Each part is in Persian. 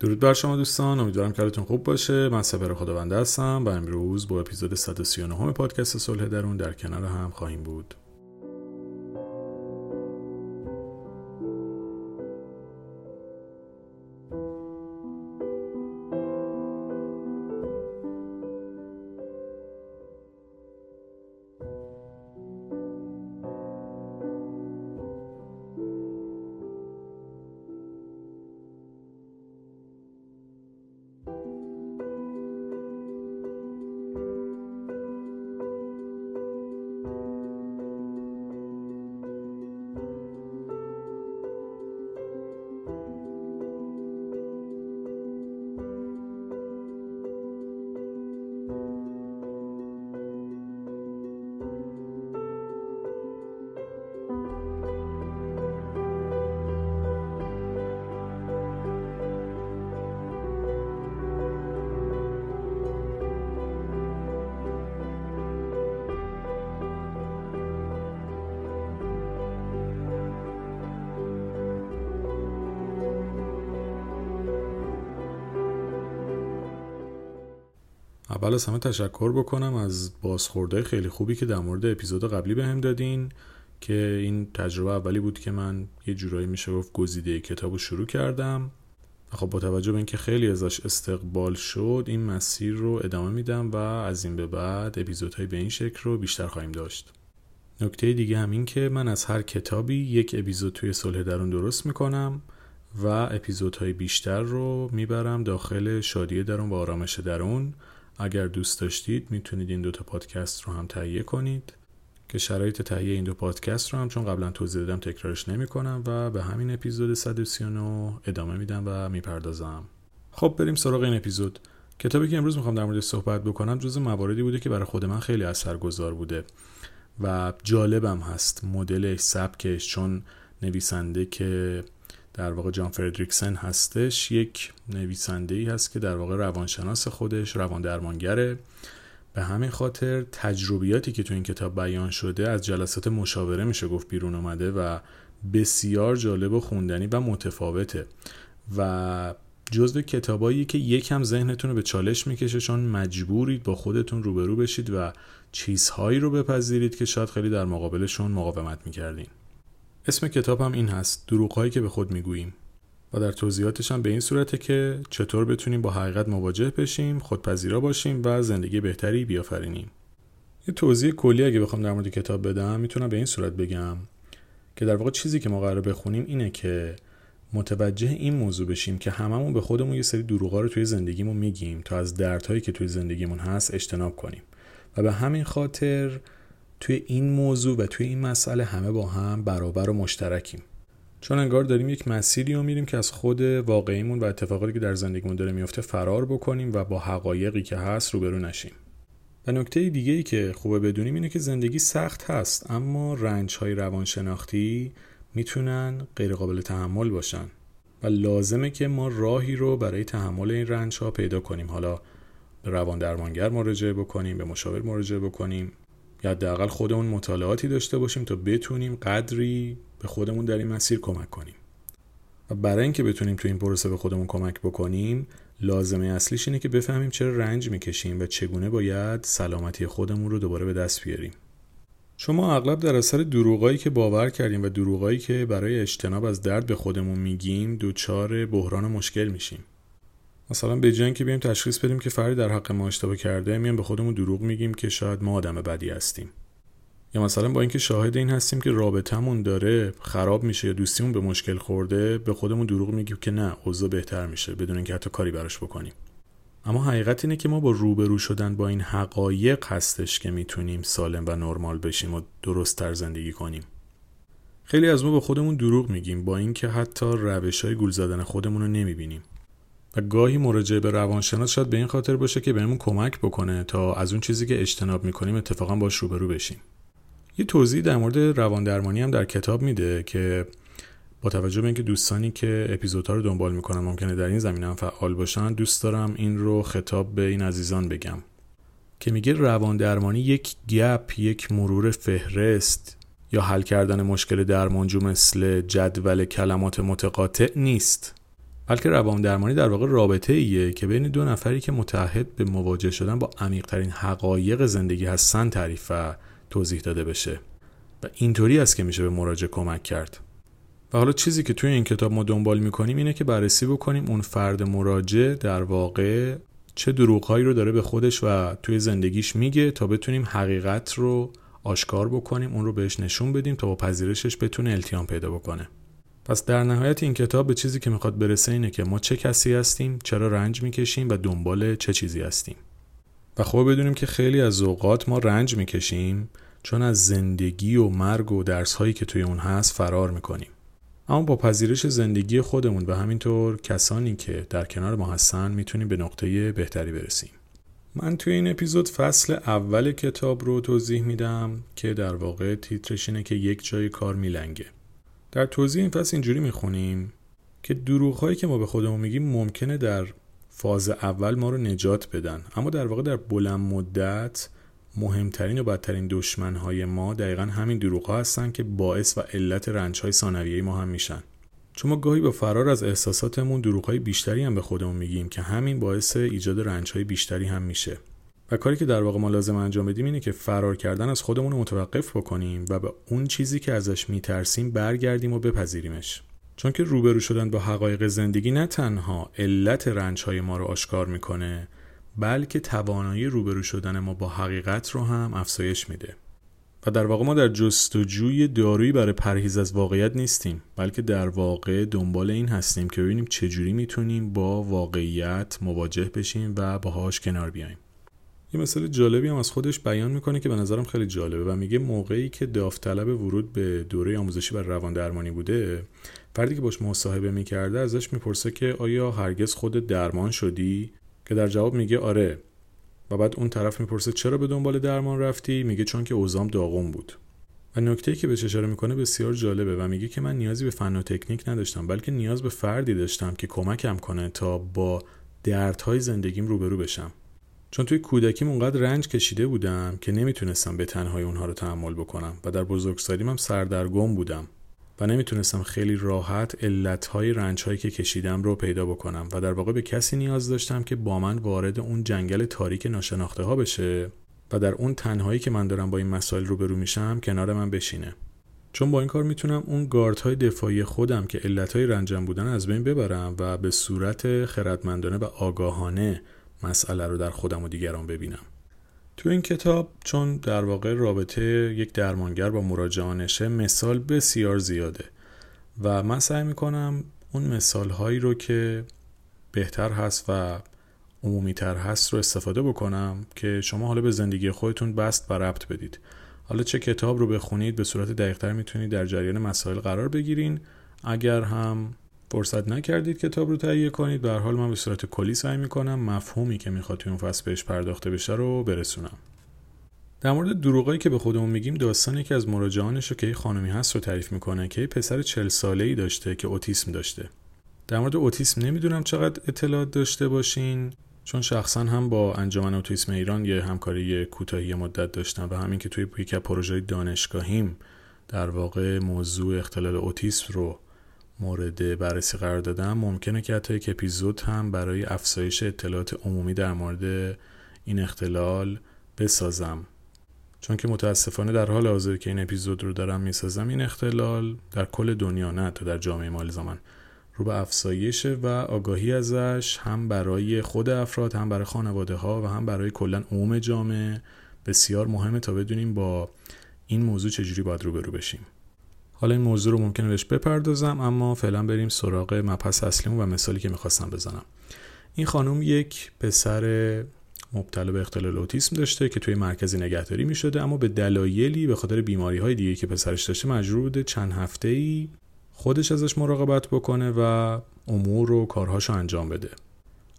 درود بر شما دوستان امیدوارم که حالتون خوب باشه. من سپر خداونده هستم و امروز با اپیزود 139 پادکست صلح درون در کنار هم خواهیم بود. اول از همه تشکر بکنم از بازخورده خیلی خوبی که در مورد اپیزود قبلی بهم هم دادین که این تجربه اولی بود که من یه جورایی میشه گفت گزیده کتاب رو شروع کردم. خب با توجه به اینکه خیلی ازش استقبال شد این مسیر رو ادامه میدم و از این به بعد اپیزودهای به این شکل رو بیشتر خواهیم داشت. نکته دیگه هم این که من از هر کتابی یک اپیزود توی صلح درون درست می‌کنم و اپیزودهای بیشتر رو می‌برم داخل شادی درون و آرامش درون. اگر دوست داشتید می‌تونید این دوتا پادکست رو هم تهیه کنید که شرایط تهیه این دو پادکست رو هم چون قبلا توضیح دادم تکرارش نمی کنم و به همین اپیزود 139 ادامه میدم و می‌پردازم. خب بریم سراغ این اپیزود. کتابی که امروز می‌خوام در مورد صحبت بکنم جز مواردی بوده که برای خود من خیلی اثرگذار بوده و جالبم هست مدلش سبکش چون نویسنده که در واقع جان فردریکسن هستش یک نویسنده ای هست که در واقع روانشناس خودش روان درمانگره. به همین خاطر تجربیاتی که تو این کتاب بیان شده از جلسات مشاوره میشه گفت بیرون اومده و بسیار جالب و خوندنی و متفاوته. و جزو کتابایی که یکم ذهنتون رو به چالش می‌کشه چون مجبورید با خودتون روبرو بشید و چیزهایی رو بپذیرید که شاید خیلی در مقابلشون مقاومت می‌کردین. اسم کتاب هم این هست دروغهایی که به خود می‌گوییم. و در توضیحاتش هم به این صورته که چطور بتونیم با حقیقت مواجه بشیم خودپذیرا باشیم و زندگی بهتری بیافرینیم. یه توضیح کلی اگه بخوام در مورد کتاب بدم می‌تونم به این صورت بگم که در واقع چیزی که ما قرار بخونیم اینه که متوجه این موضوع بشیم که هممون به خودمون یه سری دروغا رو توی زندگیمون میگیم تا از دردهایی که توی زندگیمون هست اجتناب کنیم. و به همین خاطر توی این موضوع و توی این مسئله همه با هم برابر و مشترکیم. چون انگار داریم یک مسیری رو میریم که از خود واقعیمون و اتفاقاتی که در زندگیمون داره میفته فرار بکنیم و با حقایقی که هست روبرو نشیم. و نکته دیگه ای که خوبه بدونیم اینه که زندگی سخت هست اما رنج های روانشناختی می‌تونن غیر قابل تحمل باشن. و لازمه که ما راهی رو برای تحمل این رنج ها پیدا کنیم. حالا به روان درمانگر مراجعه بکنیم به مشاور مراجعه بکنیم. حداقل خودمون مطالعاتی داشته باشیم تا بتونیم قدری به خودمون در این مسیر کمک کنیم. و برای اینکه بتونیم تو این پروسه به خودمون کمک بکنیم لازمه اصلیش اینه که بفهمیم چرا رنج می‌کشیم و چگونه باید سلامتی خودمون رو دوباره به دست بیاریم. شما اغلب در اثر دروغایی که باور کردیم و دروغایی که برای اجتناب از درد به خودمون میگیم دوچار بحران مشکل میشیم. مثلا به جای که بیایم تشخیص بدیم که فردی در حق ما اشتباه کرده میایم به خودمون دروغ میگیم که شاید ما آدم بدی هستیم. یا مثلا با اینکه شاهد این هستیم که رابطمون داره خراب میشه یا دوستیمون به مشکل خورده به خودمون دروغ میگیم که نه اوضاع بهتر میشه بدون اینکه حتی کاری براش بکنیم. اما حقیقت اینه که ما با روبرو شدن با این حقایق هستش که می‌تونیم سالم و نرمال بشیم و درست تر زندگی کنیم. خیلی از ما به خودمون دروغ میگیم با اینکه حتی روش های گول زدن خودمون رو نمی‌بینیم. و گاهی مراجعه به روانشناس شاید به این خاطر باشه که بهمون کمک بکنه تا از اون چیزی که اجتناب می‌کنیم اتفاقا باش روبرو بشیم. یه توضیح در مورد روان درمانی هم در کتاب میده که با توجه به اینکه دوستانی که اپیزودها رو دنبال می‌کنن ممکنه در این زمینه فعال باشن دوست دارم این رو خطاب به این عزیزان بگم. که میگه روان درمانی یک گپ یک مرور فهرست یا حل کردن مشکل درمانجو مثل جدول کلمات متقاطع نیست. بلکه روان درمانی در واقع رابطه ایه که بین دو نفری که متحد به مواجه شدن با عمیقترین حقایق زندگی هستن تعریف و توضیح داده بشه. و اینطوری است که میشه به مراجع کمک کرد. و حالا چیزی که توی این کتاب ما دنبال می‌کنیم اینه که بررسی بکنیم اون فرد مراجع در واقع چه دروغهایی رو داره به خودش و توی زندگیش میگه تا بتونیم حقیقت رو آشکار بکنیم اون رو بهش نشون بدیم تا با پذیرشش بتونه التیام پیدا بکنه. پس در نهایت این کتاب به چیزی که می‌خواد برسه اینه که ما چه کسی هستیم چرا رنج می‌کشیم و دنبال چه چیزی هستیم. و خوب بدونیم که خیلی از اوقات ما رنج می‌کشیم چون از زندگی و مرگ و درس هایی که توی اون هست فرار می‌کنیم. اما با پذیرش زندگی خودمون و همینطور کسانی که در کنار ما هستن می‌تونیم به نقطه بهتری برسیم. من توی این اپیزود فصل اول کتاب رو توضیح میدم که در واقع تیترش اینه که یک جای کار میلنگه. در توضیح این فصل اینجوری می‌خونیم که دروغ هایی که ما به خودمون میگیم ممکنه در فاز اول ما رو نجات بدن. اما در واقع در بلند مدت مهمترین و بدترین دشمنهای ما دقیقا همین دروغ ها هستن که باعث و علت رنج های ثانویه ما هم میشن. چون ما گاهی با فرار از احساساتمون دروغ های بیشتری هم به خودمون میگیم که همین باعث ایجاد رنج های بیشتری هم میشه. و کاری که در واقع ما لازم انجام بدیم اینه که فرار کردن از خودمون رو متوقف بکنیم و به اون چیزی که ازش میترسیم برگردیم و بپذیریمش. چون که روبرو شدن با حقایق زندگی نه تنها علت رنج های ما رو آشکار می‌کنه بلکه توانایی روبرو شدن ما با حقیقت رو هم افزایش میده. و در واقع ما در جستجوی دارویی برای پرهیز از واقعیت نیستیم بلکه در واقع دنبال این هستیم که ببینیم چجوری می‌تونیم با واقعیت مواجه بشیم و باهاش کنار بیایم یه مثال جالبی هم از خودش بیان می‌کنه که به نظرم خیلی جالبه و میگه موقعی که داوطلب ورود به دوره آموزشی بر روان درمانی بوده فردی که باش مصاحبه می‌کرده ازش می‌پرسه که آیا هرگز خود درمان شدی؟ که در جواب میگه آره. و بعد اون طرف می‌پرسه چرا به دنبال درمان رفتی؟ میگه چون که اوزام داغون بود. و نکته که به اشاره می‌کنه بسیار جالبه و میگه که من نیازی به فن و تکنیک نداشتم بلکه نیاز به فردی داشتم که کمکم کنه تا با دردهای زندگیم روبرو بشم. چون توی کودکیم اونقدر رنج کشیده بودم که نمی‌تونستم به تنهای اونها رو تحمل بکنم و در بزرگسالیم هم سردرگم بودم و نمی‌تونستم خیلی راحت علتهای رنجهایی که کشیدم رو پیدا بکنم و در واقع به کسی نیاز داشتم که با من وارد اون جنگل تاریک ناشناخته ها بشه و در اون تنهایی که من دارم با این مسائل روبرو میشم کنار من بشینه. چون با این کار می‌تونم اون های دفاعی خودم که علتهای رنجم بودن از بین ببرم و به صورت خردمندانه و آگاهانه مسئله رو در خودم و دیگران ببینم. تو این کتاب چون در واقع رابطه یک درمانگر با مراجعانشه مثال بسیار زیاده و من سعی می‌کنم اون مثال هایی رو که بهتر هست و عمومی تر هست رو استفاده بکنم که شما حالا به زندگی خودتون بست و ربط بدید. حالا چه کتاب رو بخونید به صورت دقیقتر می‌تونید در جریان مسائل قرار بگیرین. اگر هم فرصت نکردید کتاب رو تهیه کنید. به حال من به صورت کلی سعی می‌کنم مفهومی که می‌خواد توی اون فصل بهش پرداخته بشه رو برسونم. در مورد دروغایی که به خودمون میگیم داستانی که از مراجعانش رو که خانمی هست رو تعریف می‌کنه که پسر چل ساله ای داشته که اوتیسم داشته. در مورد اوتیسم نمی‌دونم چقدر اطلاعات داشته باشین چون شخصا هم با انجمن اوتیسم ایران یه همکاری کوتاهی مدت داشتم و همین که توی یکی از پروژه دانشگاهیم در واقع موضوع اختلال اوتیسم رو مورد بررسی قرار دادم ممکنه که حتی یک اپیزود هم برای افزایش اطلاعات عمومی در مورد این اختلال بسازم. چون که متاسفانه در حال حاضر که این اپیزود رو دارم می‌سازم این اختلال در کل دنیا نه تا در جامعه ما زمان. رو به افزایش و آگاهی ازش هم برای خود افراد هم برای خانواده ها و هم برای کلا عموم جامعه بسیار مهمه تا بدونیم با این موضوع چجوری باید روبرو بشیم. حالا این موضوع رو ممکنه بهش بپردازم اما فعلا بریم سراغ مبحث اصلیمون و مثالی که می‌خواستم بزنم. این خانم یک پسر مبتلا به اختلال اوتیسم داشته که توی مرکزی نگهداری می شده اما به دلایلی به خاطر بیماری های دیگه که پسرش داشته مجبور بوده چند هفته ای خودش ازش مراقبت بکنه و امور و کارهاشو انجام بده.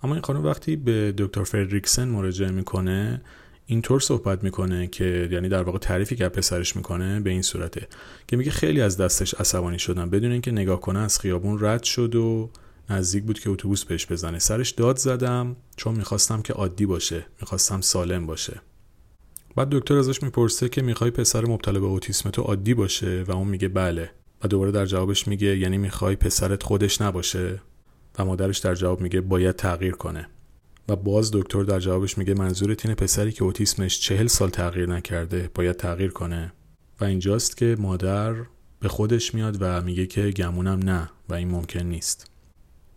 اما این خانم وقتی به دکتر فردریکسن مراجعه می‌کنه اینطور صحبت می‌کنه که یعنی در واقع تعریفی که پسرش می‌کنه به این صورته که میگه خیلی از دستش عصبانی شدم بدون اینکه نگاه کنه از خیابون رد شد و نزدیک بود که اتوبوس بهش بزنه. سرش داد زدم چون می‌خواستم که عادی باشه. می‌خواستم سالم باشه. بعد دکتر ازش می‌پرسه که می‌خوای پسر مبتلا به اوتیسم تو عادی باشه؟ و اون میگه بله. و دوباره در جوابش میگه یعنی می‌خوای پسرت خودش نباشه. و مادرش در جواب میگه باید تغییر کنه. و باز دکتر در جوابش میگه منظورت اینه پسری که اوتیسمش چهل سال تغییر نکرده باید تغییر کنه. و اینجاست که مادر به خودش میاد و میگه که گمونم نه و این ممکن نیست.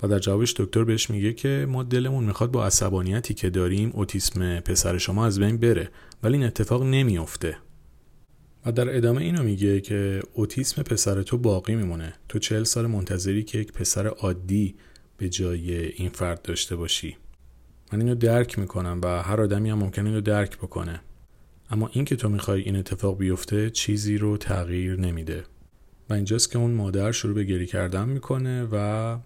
و در جوابش دکتر بهش میگه که ما دلمون می‌خواد با عصبانیتی که داریم اوتیسم پسر شما از بین بره ولی این اتفاق نمیافته. و در ادامه اینو میگه که اوتیسم پسر تو باقی میمونه. تو چهل سال منتظری که یک پسر عادی به جای این فرد داشته باشی. من اینو درک می‌کنم و هر آدمی هم ممکن اینو درک بکنه. اما این که تو می‌خوای این اتفاق بیفته چیزی رو تغییر نمیده. و اینجاست که اون مادر شروع به گری کردن می‌کنه و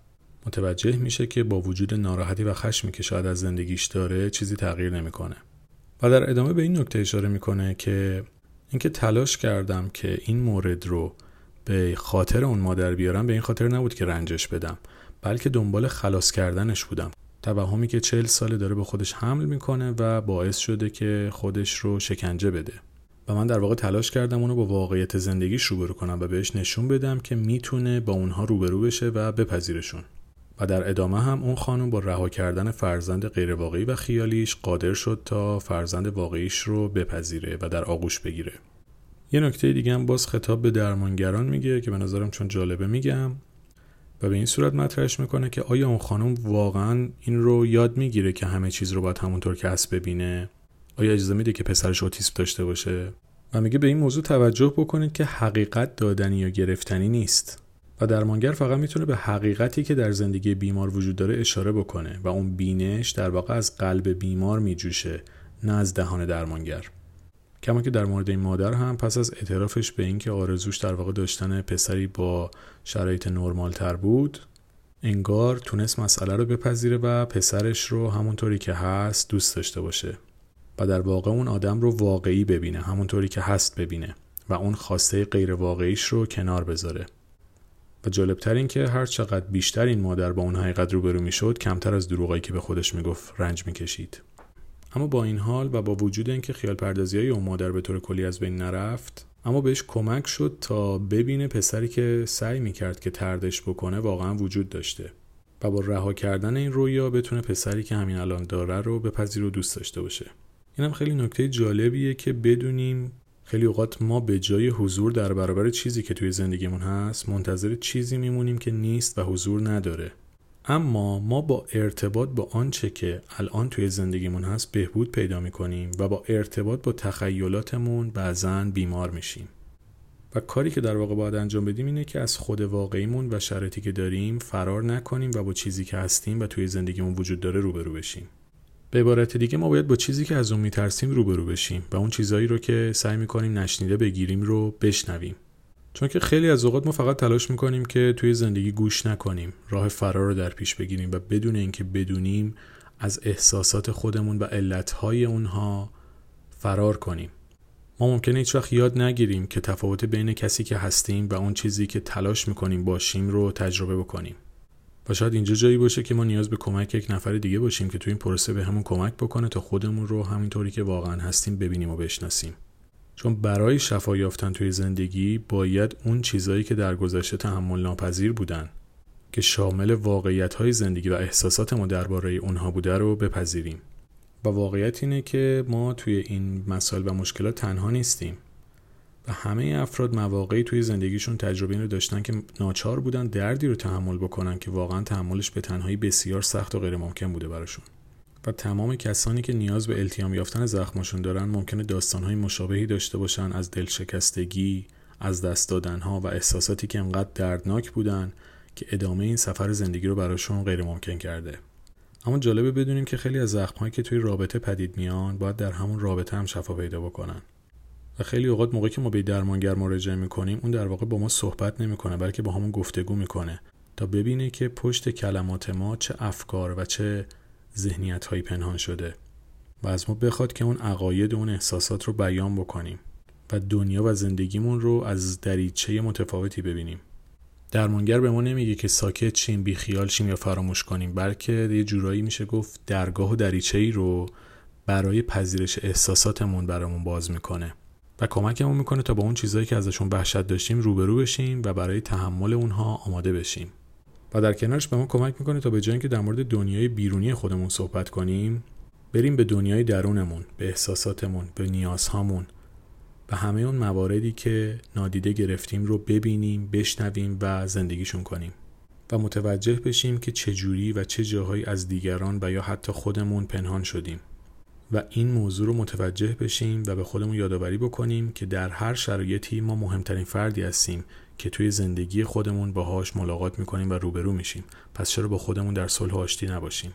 متوجه میشه که با وجود ناراحتی و خشمی که شاید از زندگیش داره چیزی تغییر نمی‌کنه. و در ادامه به این نکته اشاره می‌کنه که اینکه تلاش کردم که این مورد رو به خاطر اون مادر بیارم به این خاطر نبود که رنجش بدم بلکه دنبال خلاص کردنش بودم. توهمی که چهل ساله داره به خودش حمل می‌کنه و باعث شده که خودش رو شکنجه بده. و من در واقع تلاش کردم اونو با واقعیت زندگیش روبرو کنم و بهش نشون بدم که می‌تونه با اونها روبرو بشه و بپذیرشون. و در ادامه هم اون خانم با رها کردن فرزند غیرواقعی و خیالیش قادر شد تا فرزند واقعیش رو بپذیره و در آغوش بگیره. یه نکته دیگه هم باز خطاب به درمانگران میگه که به نظرم چون جالبه میگم و به این صورت مطرحش می‌کنه که آیا اون خانم واقعا این رو یاد می‌گیره که همه چیز رو باید همونطور که هست ببینه؟ آیا اجازه میده که پسرش اوتیسم داشته باشه؟ و میگه به این موضوع توجه بکنید که حقیقت دادنی یا گرفتنی نیست. و درمانگر فقط می‌تونه به حقیقتی که در زندگی بیمار وجود داره اشاره بکنه و اون بینش در واقع از قلب بیمار میجوشه نه از دهان درمانگر. کما که در مورد این مادر هم پس از اعترافش به اینکه آرزوش در واقع داشتن پسری با شرایط نرمال تر بود انگار تونست مسئله رو بپذیره و پسرش رو همونطوری که هست دوست داشته باشه و در واقع اون آدم رو واقعی ببینه همونطوری که هست ببینه و اون خواسته غیر واقعیش رو کنار بذاره. و جالبتر این که هر چقدر بیشتر این مادر با اون حقیقت روبرو می‌شد کمتر از دروغایی که به خودش می‌گفت رنج می‌کشید. اما با این حال و با وجود اینکه خیال پردازی های اون مادر به طور کلی از بین نرفت اما بهش کمک شد تا ببینه پسری که سعی می‌کرد که تردش بکنه واقعا وجود داشته و با رها کردن این رویا بتونه پسری که همین الان داره رو بپذیر و دوست داشته باشه. اینم خیلی نکته جالبیه که بدونیم خیلی اوقات ما به جای حضور در برابر چیزی که توی زندگیمون هست منتظر چیزی میمونیم که نیست و حضور نداره. اما ما با ارتباط با آنچه که الان توی زندگیمون هست بهبود پیدا می‌کنیم و با ارتباط با تخیلاتمون بعضا بیمار میشیم. و کاری که در واقع باید انجام بدیم اینه که از خود واقعیمون و شرایطی که داریم فرار نکنیم و با چیزی که هستیم و توی زندگیمون وجود داره روبرو بشیم. به عبارت دیگه ما باید با چیزی که از اون میترسیم روبرو بشیم و اون چیزهایی رو که سعی می‌کنیم نشنیده بگیریم رو بشنویم. چون که خیلی از اوقات ما فقط تلاش می‌کنیم که توی زندگی گوش نکنیم راه فرار رو در پیش بگیریم و بدون اینکه بدونیم از احساسات خودمون و علتهای اونها فرار کنیم. ما ممکنه هیچ وقت یاد نگیریم که تفاوت بین کسی که هستیم و اون چیزی که تلاش می‌کنیم باشیم رو تجربه بکنیم. و شاید اینجا جایی باشه که ما نیاز به کمک یک نفر دیگه باشیم که توی این پروسه به همون کمک بکنه تا خودمون رو همینطوری که واقعا هستیم ببینیم و بشناسیم. چون برای شفا یافتن توی زندگی باید اون چیزایی که در گذشته تحمل ناپذیر بودن که شامل واقعیت های زندگی و احساسات ما درباره اونها بوده رو بپذیریم. و واقعیت اینه که ما توی این مسائل و مشکلات تنها نیستیم. و همه افراد مواقعی توی زندگیشون تجربه رو داشتن که ناچار بودن دردی رو تحمل بکنن که واقعا تحملش به تنهایی بسیار سخت و غیر ممکن بوده براشون. و تمام کسانی که نیاز به التیام یافتن زخمشون دارن ممکنه داستانهای مشابهی داشته باشن از دلشکستگی از دست دادنها و احساساتی که انقدر دردناک بودن که ادامه این سفر زندگی رو براشون غیر ممکن کرده. اما جالبه بدونیم که خیلی از زخمهایی که توی رابطه پدید میان باید در همون رابطه هم شفا پیدا بکنن. و خیلی اوقات موقعی که ما به درمانگر مراجعه می‌کنیم اون در واقع با ما صحبت نمی‌کنه بلکه با همون گفتگو می‌کنه تا ببینه که پشت کلمات ما چه افکار و چه ذهنیت هایی پنهان شده و از ما بخواد که اون عقاید و اون احساسات رو بیان بکنیم و دنیا و زندگیمون رو از دریچه متفاوتی ببینیم. درمانگر به ما نمیگه که ساکت شیم بی خیال شیم یا فراموش کنیم بلکه یه جورایی میشه گفت درگاه و دریچه ای رو برای پذیرش احساساتمون برامون باز می‌کنه و کمکمون می‌کنه تا با اون چیزهایی که ازشون وحشت داشتیم روبرو بشیم و برای تحمل اونها آماده بشیم. و در کنارش به ما کمک می‌کنه تا به جای که در مورد دنیای بیرونی خودمون صحبت کنیم بریم به دنیای درونمون به احساساتمون به نیازهامون به همه اون مواردی که نادیده گرفتیم رو ببینیم بشنویم و زندگیشون کنیم. و متوجه بشیم که چجوری و چه جاهایی از دیگران و یا حتی خودمون پنهان شدیم. و این موضوع رو متوجه بشیم و به خودمون یادآوری بکنیم که در هر شرایطی ما مهمترین فردی هستیم که توی زندگی خودمون باهاش ملاقات می‌کنیم و روبرو میشیم. پس چرا با خودمون در صلح آشتی نباشیم؟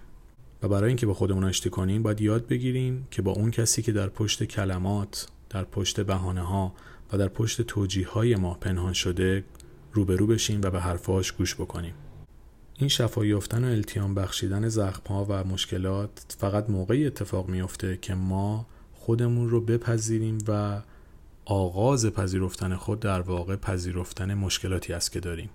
و برای اینکه با خودمون آشتی کنیم باید یاد بگیریم که با اون کسی که در پشت کلمات در پشت بهانه ها و در پشت توجیه های ما پنهان شده روبرو بشیم و به حرفاش گوش بکنیم. این شفا و التیام بخشیدن زخم ها و مشکلات فقط موقعی اتفاق میافته که ما خودمون رو بپذیریم و آغاز پذیرفتن خود در واقع پذیرفتن مشکلاتی است که داریم.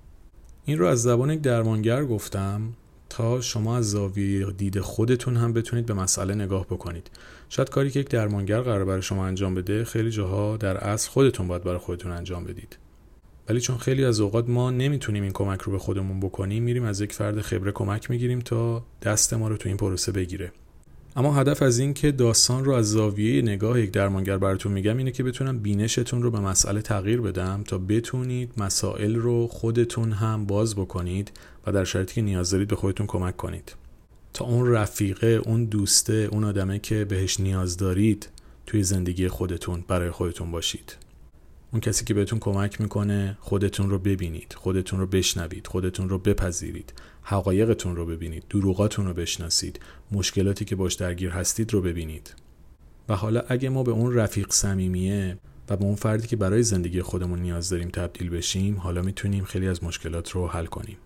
این رو از زبان یک درمانگر گفتم تا شما از زاویه دید خودتون هم بتونید به مسئله نگاه بکنید. شاید کاری که یک درمانگر قرار برای شما انجام بده خیلی جاها در اصل خودتون باید برای خودتون انجام بدید. ولی چون خیلی از اوقات ما نمی‌تونیم این کمک رو به خودمون بکنیم میریم از یک فرد خبره کمک می‌گیریم تا دست ما رو تو این پروسه بگیره. اما هدف از این که داستان رو از زاویه نگاه یک درمانگر براتون میگم اینه که بتونم بینشتون رو به مسئله تغییر بدم تا بتونید مسائل رو خودتون هم باز بکنید و در شرایطی که نیاز دارید به خودتون کمک کنید. تا اون رفیقه اون دوسته اون آدمه که بهش نیاز دارید توی زندگی خودتون برای خودتون باشید. اون کسی که بهتون کمک می‌کنه خودتون رو ببینید خودتون رو بشنوید خودتون رو بپذیرید. حقایقتون رو ببینید دروغاتون رو بشناسید مشکلاتی که باش درگیر هستید رو ببینید. و حالا اگه ما به اون رفیق صمیمیه و به اون فردی که برای زندگی خودمون نیاز داریم تبدیل بشیم حالا می‌تونیم خیلی از مشکلات رو حل کنیم.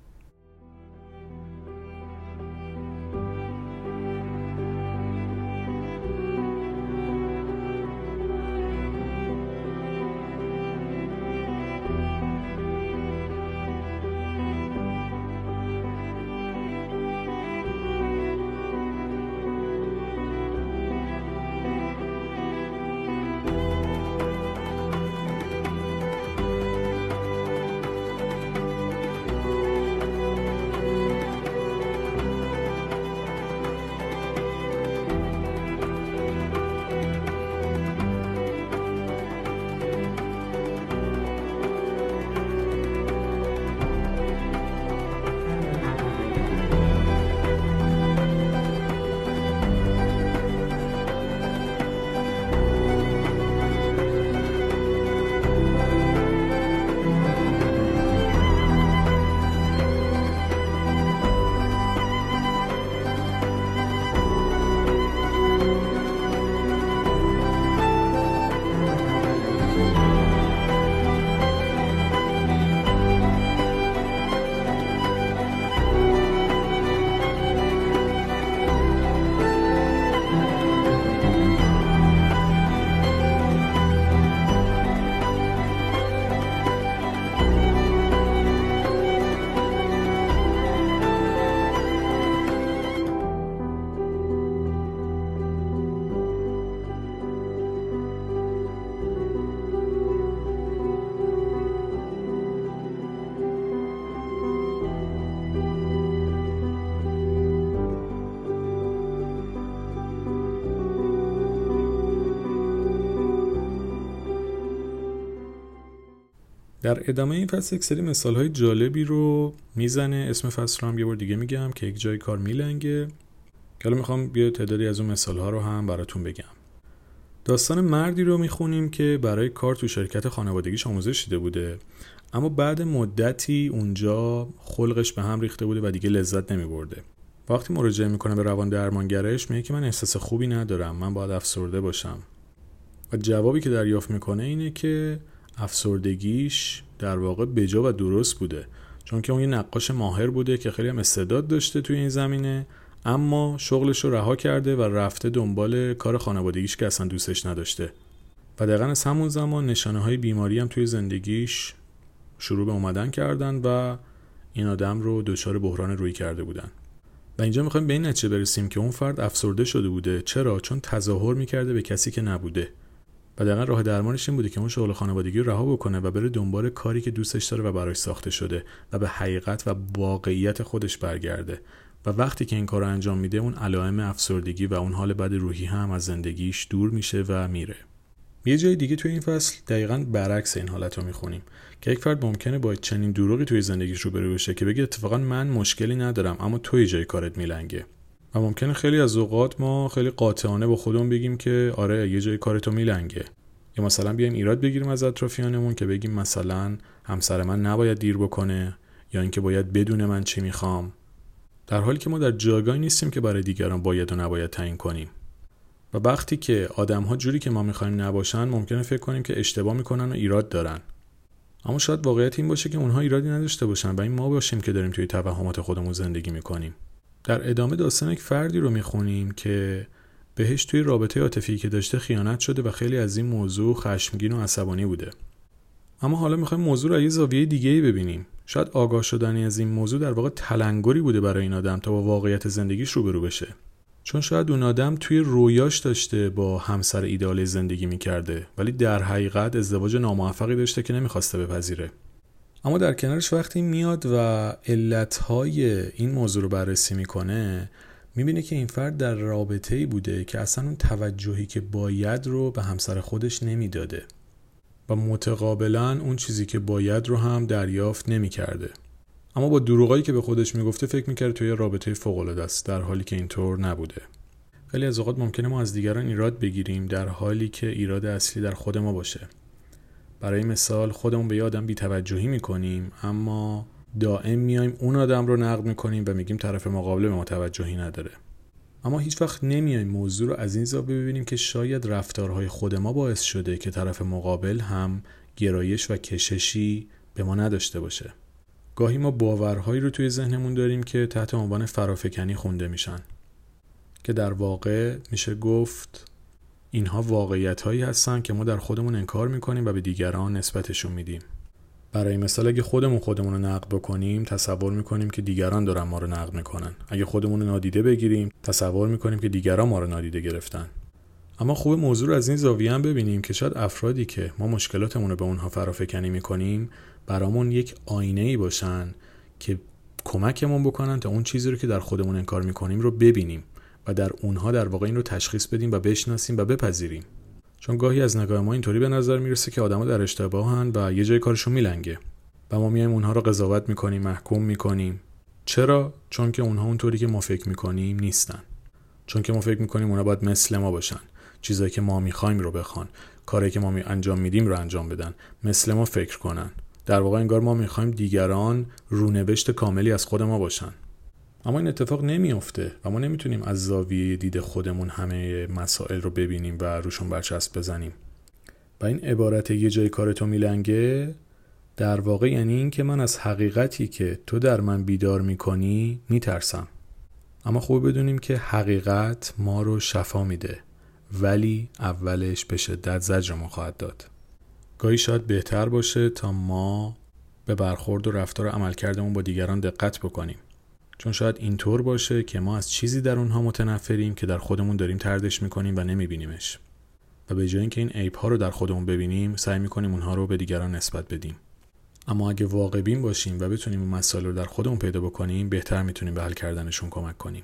در ادامه این فصل یک سری مثال های جالبی رو می‌زنه. اسم فصل رو هم یه بار دیگه میگم که یک جای کار میلنگه. که می‌خوام بیا تعدادی از اون مثال ها رو هم براتون بگم. داستان مردی رو می‌خونیم که برای کار تو شرکت خانوادگیش آموزش دیده بوده. اما بعد مدتی اونجا خلقش به هم ریخته بوده و دیگه لذت نمیبرده. وقتی مراجعه می‌کنه به روان درمانگرش میگه که من احساس خوبی ندارم. من باید افسرده باشم. و جوابی که دریافت می‌کنه اینه که افسردگیش در واقع بجا و درست بوده. چون که اون یه نقاش ماهر بوده که خیلی هم استعداد داشته توی این زمینه اما شغلش رو رها کرده و رفته دنبال کار خانوادگیش که اصلا دوستش نداشته. و دقیقا از همون زمان نشانه های بیماری هم توی زندگیش شروع به اومدن کردن و این آدم رو دچار بحران روی کرده بودن. و اینجا می‌خوایم به این نتیجه برسیم که اون فرد افسرده شده بوده. چرا؟ چون تظاهر می‌کرده به کسی که نبوده. و دقیقا راه درمانش این بوده که اون شغل خانوادگی رو رها بکنه و بره دنبال کاری که دوستش داره و براش ساخته شده و به حقیقت و واقعیت خودش برگرده. و وقتی که این کار رو انجام میده اون علائم افسردگی و اون حال بد روحی هم از زندگیش دور میشه و میره. یه جای دیگه توی این فصل دقیقا برعکس این حالت رو می‌خونیم که یک فرد ممکنه با چنین دروغی توی زندگیش رو بشه که بگه اتفاقا من مشکلی ندارم اما توی جای کارت میلنگه. و ممکنه خیلی از اوقات ما خیلی قاطعانه با خودمون بگیم که آره یه جای کارتو میلنگه. یا مثلا بیایم ایراد بگیریم از اطرافیانمون که بگیم مثلا همسر من نباید دیر بکنه یا اینکه باید بدون من چی می‌خوام. در حالی که ما در جایگاهی نیستیم که برای دیگران باید و نباید تعیین کنیم. و وقتی که آدم ها جوری که ما می‌خوایم نباشن ممکنه فکر کنیم که اشتباه می‌کنن و ایراد دارن. اما شاید واقعیت این باشه که اونها ایرادی نداشته باشن و این ما باشیم که داریم توی توهمات خودمون زندگی می‌کنیم. در ادامه داستان یک فردی رو می‌خونیم که بهش توی رابطه عاطفی که داشته خیانت شده و خیلی از این موضوع خشمگین و عصبانی بوده. اما حالا می‌خوایم موضوع رو یه زاویه دیگه ای ببینیم. شاید آگاه شدنی از این موضوع در واقع تلنگری بوده برای این آدم تا با واقعیت زندگیش روبرو بشه. چون شاید اون آدم توی رویاش داشته با همسر ایدال زندگی می‌کرده ولی در حقیقت ازدواج ناموفقی داشته که نمی‌خواسته بپذیره. اما در کنارش وقتی میاد و علتهای این موضوع رو بررسی می‌کنه می‌بینه که این فرد در رابطه ای بوده که اصلا اون توجهی که باید رو به همسر خودش نمی‌داده و متقابلا اون چیزی که باید رو هم دریافت نمی‌کرده. اما با دروغایی که به خودش می‌گفته فکر می‌کرد توی رابطه فوق العاده است در حالی که اینطور نبوده. خیلی از اوقات ممکنه ما از دیگران ایراد بگیریم در حالی که ایراد اصلی در خود ما باشه. برای مثال خودمون به یه آدم بیتوجهی می‌کنیم اما دائم میایم اون آدم رو نقد می‌کنیم و میگیم طرف مقابل به ما توجهی نداره. اما هیچ وقت نمیایم موضوع رو از این زاویه ببینیم که شاید رفتارهای خود ما باعث شده که طرف مقابل هم گرایش و کششی به ما نداشته باشه. گاهی ما باورهایی رو توی ذهنمون داریم که تحت عنوان فرافکنی خونده میشن. که در واقع میشه گفت اینها واقعیت هایی هستن که ما در خودمون انکار می‌کنیم و به دیگران نسبتشون میدیم. برای مثال اگه خودمون خودمون رو نقد بکنیم تصور می‌کنیم که دیگران دارن ما رو نقد می‌کنن. اگه خودمون رو نادیده بگیریم تصور می‌کنیم که دیگران ما رو نادیده گرفتن. اما خوب موضوع رو از این زاویه هم ببینیم که شاید افرادی که ما مشکلاتمون رو به اونها فرافکنی می‌کنیم برامون یک آینه ای باشن که کمکمون بکنن تا اون چیزی رو که در خودمون انکار می‌کنیم رو ببینیم. و در اونها در واقع این رو تشخیص بدیم و بشناسیم و بپذیریم. چون گاهی از نگاه ما اینطوری به نظر می‌رسه که آدما در اشتباهن و یه جای کارشون میلنگه. و ما میایم اونها رو قضاوت می‌کنیم محکوم می‌کنیم. چرا؟ چون که اونها اونطوری که ما فکر می‌کنیم نیستن. چون که ما فکر می‌کنیم اونها باید مثل ما باشن. چیزایی که ما می‌خوایم رو بخوان. کاری که ما می انجام میدیم رو انجام بدن. مثل ما فکر کنن. در واقع انگار ما می‌خوایم دیگران رونوشت کاملی از خود ما باشن. اما این اتفاق نمیافته و ما نمی‌تونیم از زاویه دید خودمون همه مسائل رو ببینیم و روشون برچسب بزنیم. و این عبارت یه جای کار تو میلنگه در واقع یعنی این که من از حقیقتی که تو در من بیدار می‌کنی میترسم. اما خوب بدونیم که حقیقت ما رو شفا میده ولی اولش به شدت زجر ما خواهد داد. گاهی شاید بهتر باشه تا ما به برخورد و رفتار عملکردمون با دیگران دقت بکنیم. چون شاید اینطور باشه که ما از چیزی در اونها متنفریم که در خودمون داریم تردش می‌کنیم و نمیبینیمش. و به جای اینکه این عیب ها رو در خودمون ببینیم سعی می‌کنیم اونها رو به دیگران نسبت بدیم. اما اگه واقع بین باشیم و بتونیم اون مسائل رو در خودمون پیدا بکنیم بهتر می‌تونیم به حل کردنشون کمک کنیم.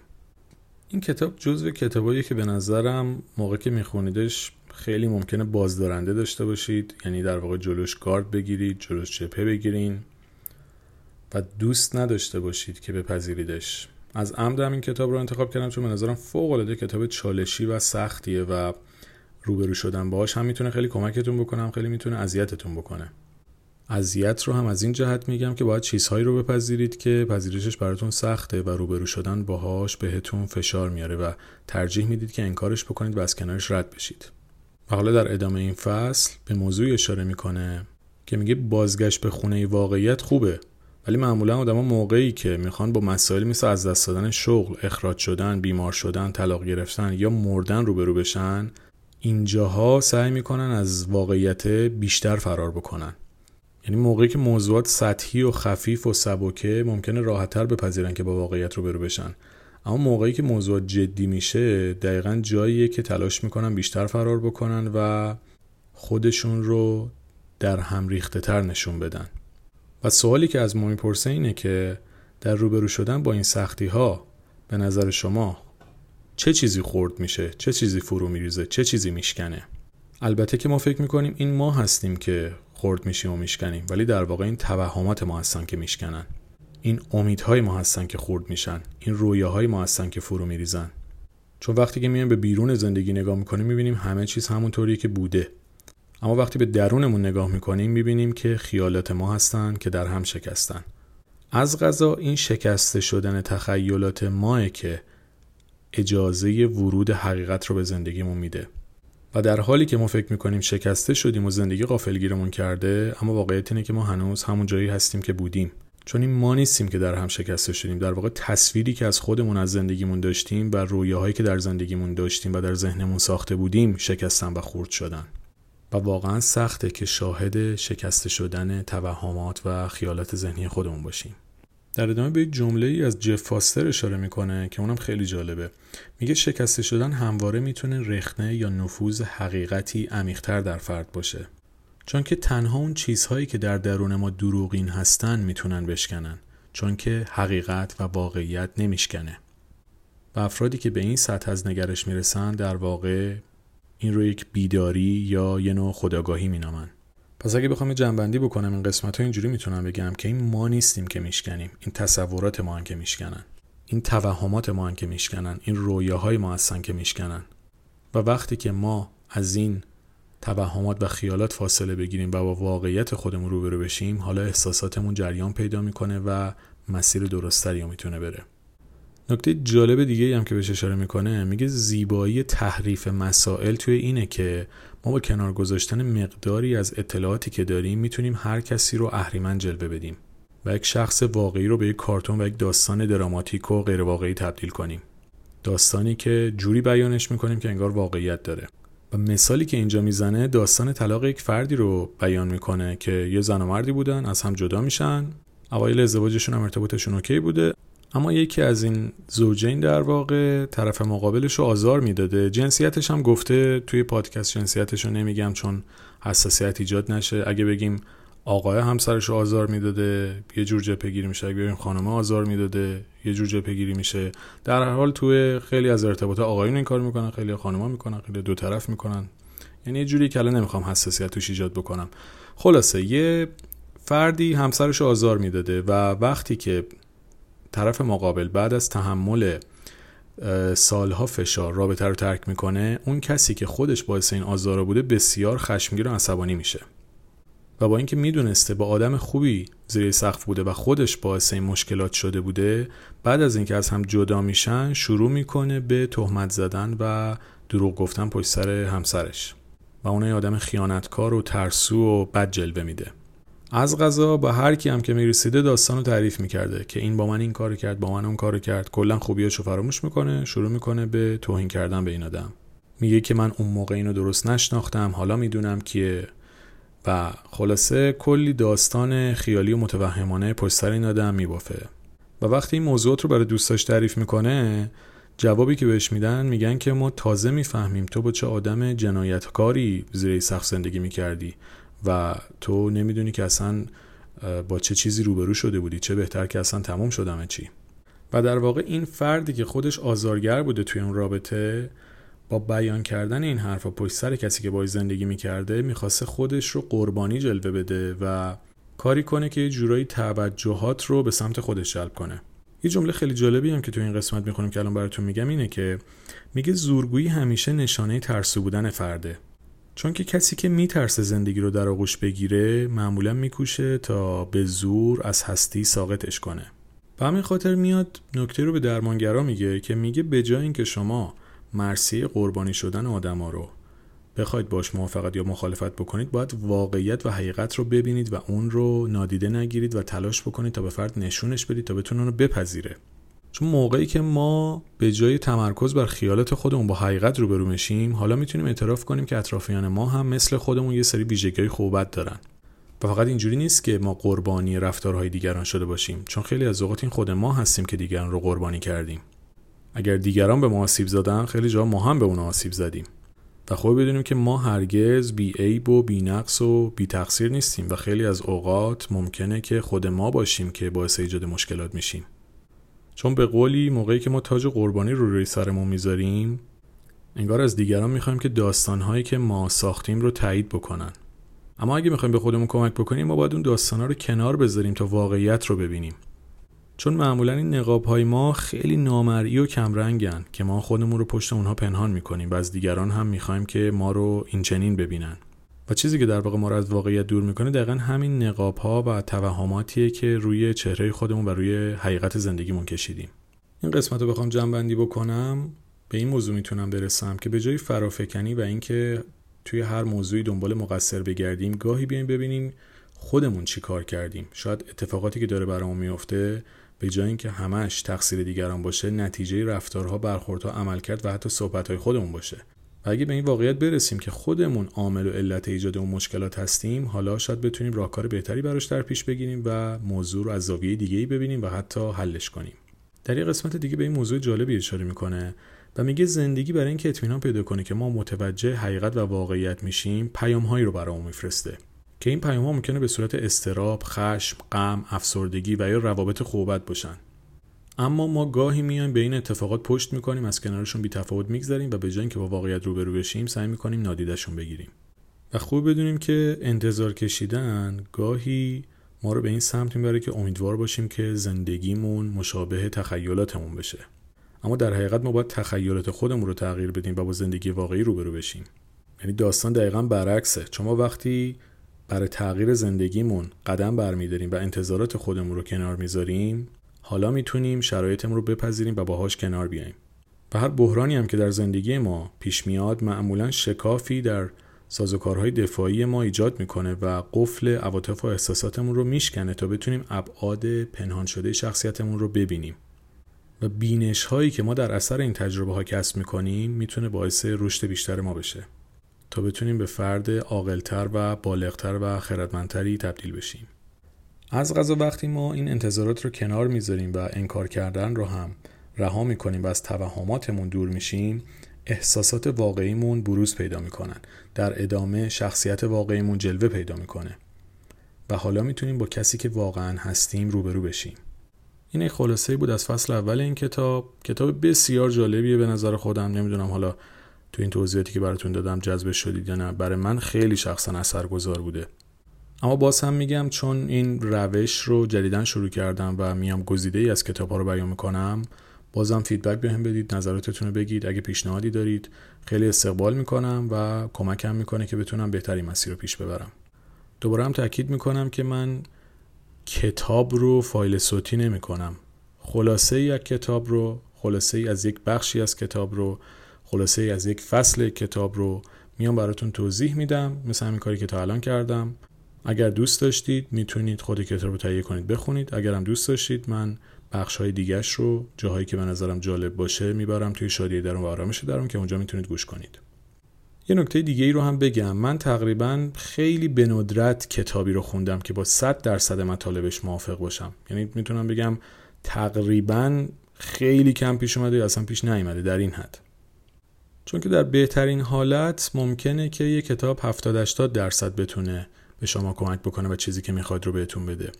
این کتاب جزو کتابایی که به نظرم موقع که میخونیدش خیلی ممکنه بازدارنده داشته باشید. یعنی در واقع جلوش گارد بگیرید جلوش چپه بگیرین. و دوست نداشته باشید که بپذیریدش. از عمدم این کتاب رو انتخاب کردم چون به نظرم فوق العاده کتاب چالشی و سختیه و روبرو شدن باهاش هم می‌تونه خیلی کمکتون بکنه هم خیلی می‌تونه اذیتتون بکنه. اذیت رو هم از این جهت میگم که باید چیزهایی رو بپذیرید که پذیرشش براتون سخته و روبرو شدن باهاش بهتون فشار میاره و ترجیح می‌دید که انکارش بکنید و از کنارش رد بشید. و حالا در ادامه این فصل به موضوعی اشاره می‌کنه که میگه بازگشت به خونه واقعیت خوبه. ولی معمولا آدما موقعی که می‌خوان با مسائل مثل از دست دادن شغل، اخراج شدن، بیمار شدن، طلاق گرفتن یا مردن روبرو بشن اینجاها سعی می‌کنن از واقعیت بیشتر فرار بکنن. یعنی موقعی که موضوعات سطحی و خفیف و سبکه ممکنه راحتتر بپذیرن که با واقعیت روبرو بشن. اما موقعی که موضوع جدی میشه دقیقا جاییه که تلاش می‌کنن بیشتر فرار بکنن و خودشون رو در هم ریخته تر نشون بدن. و سوالی که از ما می‌پرسه اینه که در روبرو شدن با این سختی ها به نظر شما چه چیزی خورد میشه؟ چه چیزی فرو میریزه؟ چه چیزی میشکنه؟ البته که ما فکر می‌کنیم این ما هستیم که خورد میشیم و میشکنیم ولی در واقع این توهمات ما هستن که میشکنن. این امیدهای ما هستن که خورد میشن. این رویاهای ما هستن که فرو میریزن. چون وقتی که میایم به بیرون زندگی نگاه می‌کنیم می‌بینیم همه چیز همونطوری که بوده. اما وقتی به درونمون نگاه می‌کنیم می‌بینیم که خیالات ما هستن که در هم شکستن. از غذا این شکسته شدن تخیلات ماه که اجازه ورود حقیقت رو به زندگیمون میده. و در حالی که ما فکر می‌کنیم شکسته شدیم و زندگی قافلگیرمون کرده اما واقعیت اینه که ما هنوز همون جایی هستیم که بودیم. چون این ما نیستیم که در هم شکسته شدیم. در واقع تصویری که از خودمون از زندگیمون داشتیم و رویاهایی که در زندگیمون داشتیم و در ذهنمون ساخته بودیم شکستن و خورد شدن. و واقعا سخته که شاهد شکسته شدن توهمات و خیالات ذهنی خودمون باشیم. در ادامه به جمله ای از جف فاستر اشاره می‌کنه که اونم خیلی جالبه. میگه شکسته شدن همواره می‌تونه رخنه یا نفوذ حقیقتی عمیقتر در فرد باشه. چون که تنها اون چیزهایی که در درون ما دروغین هستن می‌تونن بشکنن. چون که حقیقت و واقعیت نمیشکنه. و افرادی که به این سطح از نگرش می‌رسن در واقع این رو یک بیداری یا یه نوع خداگاهی مینامن. پس اگه بخوام جنبندی بکنم این قسمت ها اینجوری می‌تونم بگم که این ما نیستیم که میشکنیم. این تصورات ما که میشکنن. این توهمات ما که میشکنن. این رویاهای ما هستن که میشکنن. و وقتی که ما از این توهمات و خیالات فاصله بگیریم و با واقعیت خودمون روبرو بشیم حالا احساساتمون جریان پیدا می‌کنه و مسیر درستری رو می‌تونه بره. نکته جالب دیگه هم که بهش اشاره می‌کنه میگه زیبایی تحریف مسائل توی اینه که ما با کنار گذاشتن مقداری از اطلاعاتی که داریم می‌تونیم هر کسی رو اهریمن جلوه بدیم و یک شخص واقعی رو به یک کارتون و یک داستان دراماتیک و غیر واقعی تبدیل کنیم. داستانی که جوری بیانش می‌کنیم که انگار واقعیت داره. و مثالی که اینجا می‌زنه داستان طلاق یک فردی رو بیان می‌کنه که یه زن و مردی بودن از هم جدا میشن. اوایل ازدواجشون هم ارتباطشون اوکی بوده. اما یکی از این زوجین در واقع طرف مقابلش رو آزار می‌داده. جنسیتش هم گفته توی پادکست جنسیتش رو نمیگم چون حساسیت ایجاد نشه. اگه بگیم آقای همسرش رو آزار می‌داده یه جور جپگیری گیری میشه. اگه بگیم خانمه آزار می‌داده یه جور جپگیری گیری میشه. در هر حال توی خیلی از ارتباط آقایون این کار می‌کنن خیلی خانما می‌کنن خیلی دو طرف می‌کنن. یعنی یه جوری که الان نمی‌خوام حساسیت توش ایجاد بکنم. خلاصه یه فردی همسرش آزار می‌داده و وقتی که طرف مقابل بعد از تحمل سالها فشار رابطه رو ترک می‌کنه اون کسی که خودش باعث این آزار بوده بسیار خشمگین و عصبانی میشه. و با اینکه می‌دونسته با آدم خوبی زیر سقف بوده و خودش باعث این مشکلات شده بوده بعد از اینکه از هم جدا میشن شروع می‌کنه به تهمت زدن و دروغ گفتن پشت سر همسرش. و اون آدم خیانتکار و ترسو و بد جلوه میده. از غذا با هر کی هم که می‌رسیده داستان رو تعریف می‌کرده که این با من این کارو کرد با من اون کارو کرد. کلا خوبیاشو فراموش می‌کنه شروع می‌کنه به توهین کردن به این آدم. میگه که من اون موقع اینو درست نشناختم حالا می‌دونم که و خلاصه کلی داستان خیالی و متوهمانه پشت سر این آدم میبافه. و وقتی این موضوعات رو برای دوستاش تعریف می‌کنه جوابی که بهش میدن میگن که ما تازه می‌فهمیم تو با چه آدم جنایتکاری زیر سخت زندگی می‌کردی. و تو نمی‌دونی که اصلا با چه چیزی روبرو شده بودی چه بهتر که اصلا تموم شدمه چی. و در واقع این فردی که خودش آزارگر بوده توی اون رابطه با بیان کردن این حرفا پشت سر کسی که باید زندگی می‌کرده می‌خواسته خودش رو قربانی جلوه بده و کاری کنه که یه جورایی توجهات رو به سمت خودش جلب کنه. یه جمله خیلی جالبی هم که تو این قسمت می‌خونیم که الان براتون میگم اینه که میگه زورگویی همیشه نشانه ترسو بودن فرده. چون که کسی که میترسه زندگی رو در آغوش بگیره معمولا میکوشه تا به زور از هستی ساقطش کنه. به همین خاطر میاد نکته رو به درمانگرا میگه که میگه به جای اینکه شما مرسی قربانی شدن آدما رو بخواید باش موافقت یا مخالفت بکنید باید واقعیت و حقیقت رو ببینید و اون رو نادیده نگیرید و تلاش بکنید تا به فرد نشونش بدید تا بتونه اون رو بپذیره. چون موقعی که ما به جای تمرکز بر خیالات خودمون با حقیقت روبرو میشیم حالا می‌تونیم اعتراف کنیم که اطرافیان ما هم مثل خودمون یه سری ویژگی‌های خوبت دارن. و فقط اینجوری نیست که ما قربانی رفتارهای دیگران شده باشیم چون خیلی از اوقات این خود ما هستیم که دیگران رو قربانی کردیم. اگر دیگران به ما آسیب زدن خیلی جا ما هم به اون آسیب زدیم. و خوب بدونیم که ما هرگز بی عیب و بی نقص و بی تقصیر نیستیم و خیلی از اوقات ممکنه که خود ما باشیم که باعث ایجاد مشکلات میشیم. چون به قولی موقعی که ما تاج قربانی رو روی سرمون می‌ذاریم انگار از دیگران می‌خوایم که داستانهایی که ما ساختیم رو تایید بکنن. اما اگه می‌خوایم به خودمون کمک بکنیم ما باید اون داستانها رو کنار بذاریم تا واقعیت رو ببینیم. چون معمولا این نقاب های ما خیلی نامرئی و کمرنگن که ما خودمون رو پشت اونها پنهان می‌کنیم و از دیگران هم می‌خوایم که ما رو این چنین ببینن. و چیزی که در واقع ما رو از واقعیت دور می‌کنه دقیقا همین نقاب ها و توهماتیه که روی چهره خودمون و روی حقیقت زندگیمون کشیدیم. این قسمت رو بخوام جنبندی بکنم به این موضوع می‌تونم برسم که به جای فرافکنی و اینکه توی هر موضوعی دنبال مقصر بگردیم گاهی بیایم ببینیم خودمون چی کار کردیم. شاید اتفاقاتی که داره برامون میفته به جای اینکه همش تقصیر دیگران باشه نتیجه رفتارها برخوردها عملکرد و حتی صحبتهای خودمون باشه. و اگه به این واقعیت برسیم که خودمون عامل و علت ایجاد اون مشکلات هستیم حالا شاید بتونیم راهکار بهتری براش در پیش بگیریم و موضوع رو از زاویه دیگه ببینیم و حتی حلش کنیم در یه قسمت دیگه به این موضوع جالبی اشاره می‌کنه و میگه زندگی برای اینکه اطمینان پیدا کنه که ما متوجه حقیقت و واقعیت میشیم پیامهایی رو برامون میفرسته که این پیام ها ممکنه به صورت استراب، خشم، غم، افسردگی و یا روابط خوبت باشن. اما ما گاهی میایم به این اتفاقات پشت می‌کنیم از کنارشون بی تفاوت میگذریم و به جای اینکه با واقعیت روبرو بشیم سعی می‌کنیم نادیدشون بگیریم. و خوب بدونیم که انتظار کشیدن گاهی ما رو به این سمت می‌بره که امیدوار باشیم که زندگیمون مشابه تخیلاتمون بشه. اما در حقیقت ما باید تخیلات خودمون رو تغییر بدیم و با زندگی واقعی روبرو بشیم. یعنی داستان دقیقا برعکسه. چون ما وقتی برای تغییر زندگیمون قدم برمیداریم و انتظارات خودمون رو کنار می‌ذاریم حالا می‌تونیم شرایطمون رو بپذیریم و باهاش کنار بیایم و هر بحرانی هم که در زندگی ما پیش میاد معمولا شکافی در سازوکارهای دفاعی ما ایجاد می‌کنه و قفل عواطف و احساساتمون رو میشکنه تا بتونیم ابعاد پنهان شده شخصیتمون رو ببینیم. و بینش هایی که ما در اثر این تجربه ها کسب می‌کنیم می‌تونه باعث رشد بیشتر ما بشه. تا بتونیم به فرد عاقلتر و بالغتر و خردمندتری تبدیل بشیم. از غذا وقتی ما این انتظارات رو کنار می‌ذاریم و انکار کردن رو هم رها می‌کنیم و از توهماتمون دور میشیم احساسات واقعیمون بروز پیدا می‌کنن. در ادامه شخصیت واقعیمون جلوه پیدا می‌کنه. و حالا می‌تونیم با کسی که واقعا هستیم روبرو بشیم. این یک خلاصه بود از فصل اول این کتاب. کتاب بسیار جالبیه به نظر خودم. نمی‌دونم حالا تو این توضیحاتی که براتون دادم جذب شدید یا نه. برای من خیلی شخصا اثرگذار بوده. اما باز هم میگم چون این روش رو جدیدا شروع کردم و میام گزیده ای از کتاب ها رو بیان می‌کنم بازم فیدبک بهم بدید نظراتتون رو بگید. اگه پیشنهادی دارید خیلی استقبال می‌کنم و کمکم می‌کنه که بتونم بهتری مسیر رو پیش ببرم. دوباره هم تاکید می‌کنم که من کتاب رو فایل صوتی نمی‌کنم. خلاصه ای از کتاب رو خلاصه ای از یک بخشی از کتاب رو خلاصه ای از یک فصل کتاب رو میام براتون توضیح میدم. مثل همین کاری که تا الان کردم. اگر دوست داشتید می‌تونید خود کتاب رو تهیه کنید بخونید. اگر هم دوست داشتید من بخش های دیگش رو جاهایی که به نظرم جالب باشه می‌برم توی شادی درون و آرامش درون که اونجا می‌تونید گوش کنید. یه نکته دیگه ای رو هم بگم. من تقریبا خیلی به ندرت کتابی رو خوندم که با 100 درصد مطالبش موافق باشم. یعنی می‌تونم بگم تقریبا خیلی کم پیش اومده یا اصلا پیش نیومده در این حد. چون که در بهترین حالت ممکنه که یه کتاب 70 80 درصد بتونه به شما کمک بکنه و چیزی که می‌خواد رو بهتون بده.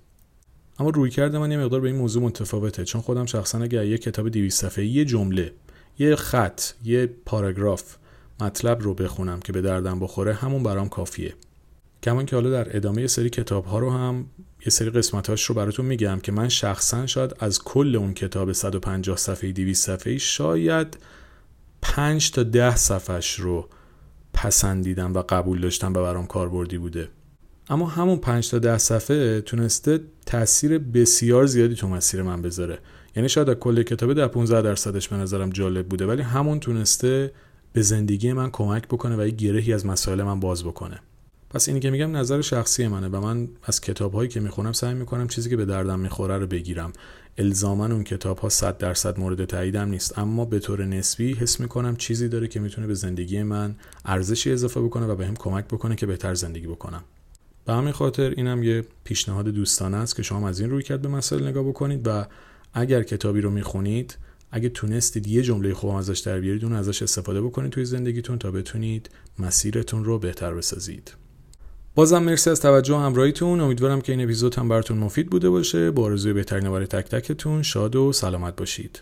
اما روی کرده من یه مقدار به این موضوع متفاوته. چون خودم شخصا اگر یه کتاب 200 صفحه یه جمله یه خط یه پاراگراف مطلب رو بخونم که به دردم بخوره همون برام کافیه. کمان که حالا در ادامه یه سری کتاب ها رو هم یه سری قسمتاش رو براتون میگم که من شخصا شاید از کل اون کتاب 150 صفحه 200 صفحه شاید 5 تا ده صفحش رو پسندیدم و قبول داشتم و برام کاربردی بوده. اما همون 5 تا ده صفحه تونسته تاثیر بسیار زیادی تو مسیر من بذاره. یعنی شاید از کل کتاب در 15 درصدش به نظرم جالب بوده ولی همون تونسته به زندگی من کمک بکنه و یه گرهی از مسائل من باز بکنه. پس اینی که میگم نظر شخصی منه و من از کتاب هایی که می‌خونم سعی می‌کنم چیزی که به دردم می‌خوره رو بگیرم. الزاما اون کتاب ها 100 درصد مورد تاییدم نیست اما به طور نسبی حس می‌کنم چیزی داره که می‌تونه به زندگی من ارزشی اضافه بکنه و به هم کمک بکنه که بهتر زندگی بکنم. به همین خاطر اینم یه پیشنهاد دوستانه است که شما از این روی کرد به مسائل نگاه بکنید و اگر کتابی رو می‌خونید اگه تونستید یه جمله خوب ازش در بیارید اون ازش استفاده بکنید توی زندگیتون تا بتونید مسیرتون رو بهتر بسازید. بازم مرسی از توجه و همراهیتون. امیدوارم که این اپیزود هم براتون مفید بوده باشه. با آرزوی بهترین برای تک تکتون شاد و سلامت باشید.